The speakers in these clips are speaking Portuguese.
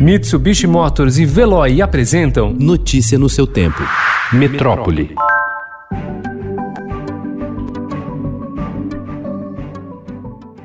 Mitsubishi Motors e Veloy apresentam Notícia no seu tempo. Metrópole.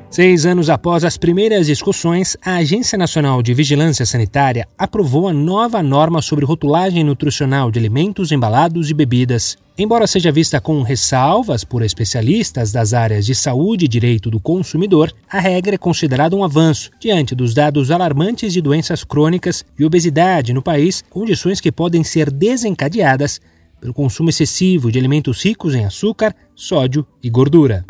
Seis anos após as primeiras discussões, a Agência Nacional de Vigilância Sanitária aprovou a nova norma sobre rotulagem nutricional de alimentos, embalados e bebidas. Embora seja vista com ressalvas por especialistas das áreas de saúde e direito do consumidor, a regra é considerada um avanço diante dos dados alarmantes de doenças crônicas e obesidade no país, condições que podem ser desencadeadas pelo consumo excessivo de alimentos ricos em açúcar, sódio e gordura.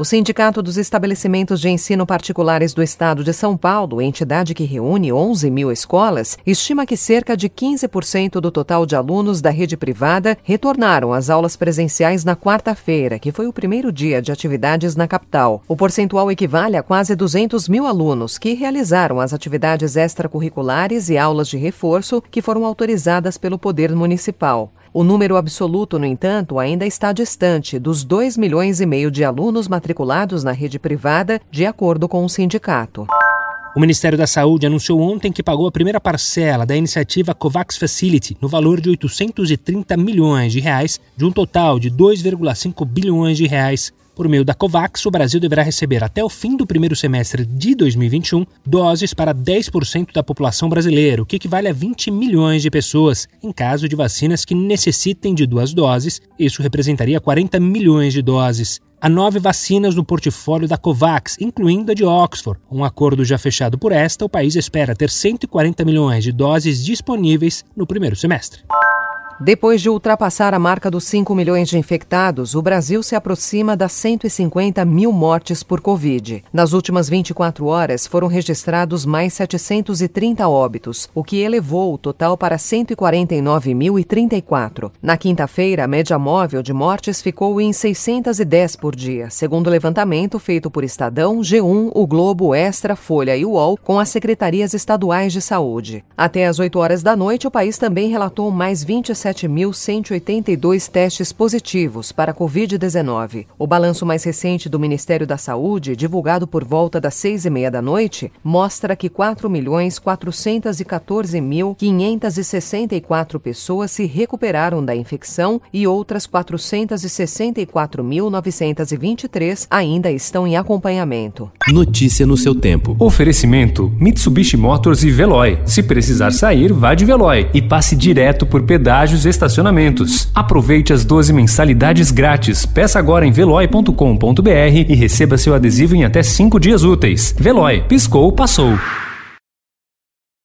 O Sindicato dos Estabelecimentos de Ensino Particulares do Estado de São Paulo, entidade que reúne 11 mil escolas, estima que cerca de 15% do total de alunos da rede privada retornaram às aulas presenciais na quarta-feira, que foi o primeiro dia de atividades na capital. O percentual equivale a quase 200 mil alunos que realizaram as atividades extracurriculares e aulas de reforço que foram autorizadas pelo Poder Municipal. O número absoluto, no entanto, ainda está distante dos 2 milhões e meio de alunos matriculados na rede privada, de acordo com o sindicato. O Ministério da Saúde anunciou ontem que pagou a primeira parcela da iniciativa COVAX Facility, no valor de 830 milhões de reais, de um total de 2,5 bilhões de reais por meio da COVAX, o Brasil deverá receber até o fim do primeiro semestre de 2021 doses para 10% da população brasileira, o que equivale a 20 milhões de pessoas. Em caso de vacinas que necessitem de duas doses, isso representaria 40 milhões de doses. Há nove vacinas no portfólio da COVAX, incluindo a de Oxford. Um acordo já fechado por esta, o país espera ter 140 milhões de doses disponíveis no primeiro semestre. Depois de ultrapassar a marca dos 5 milhões de infectados, o Brasil se aproxima das 150 mil mortes por Covid. Nas últimas 24 horas, foram registrados mais 730 óbitos, o que elevou o total para 149.034. Na quinta-feira, a média móvel de mortes ficou em 610 por dia, segundo o levantamento feito por Estadão, G1, O Globo, Extra, Folha e UOL, com as secretarias estaduais de saúde. Até às 8 horas da noite, o país também relatou mais 27 17.182 testes positivos para Covid-19. O balanço mais recente do Ministério da Saúde, divulgado por volta das seis e meia da noite, mostra que 4.414.564 pessoas se recuperaram da infecção e outras 464.923 ainda estão em acompanhamento. Notícia no seu tempo. Oferecimento: Mitsubishi Motors e Veloy. Se precisar sair, vá de Veloy e passe direto por pedágios estacionamentos. Aproveite as 12 mensalidades grátis. Peça agora em veloi.com.br e receba seu adesivo em até 5 dias úteis. Veloy, piscou, passou.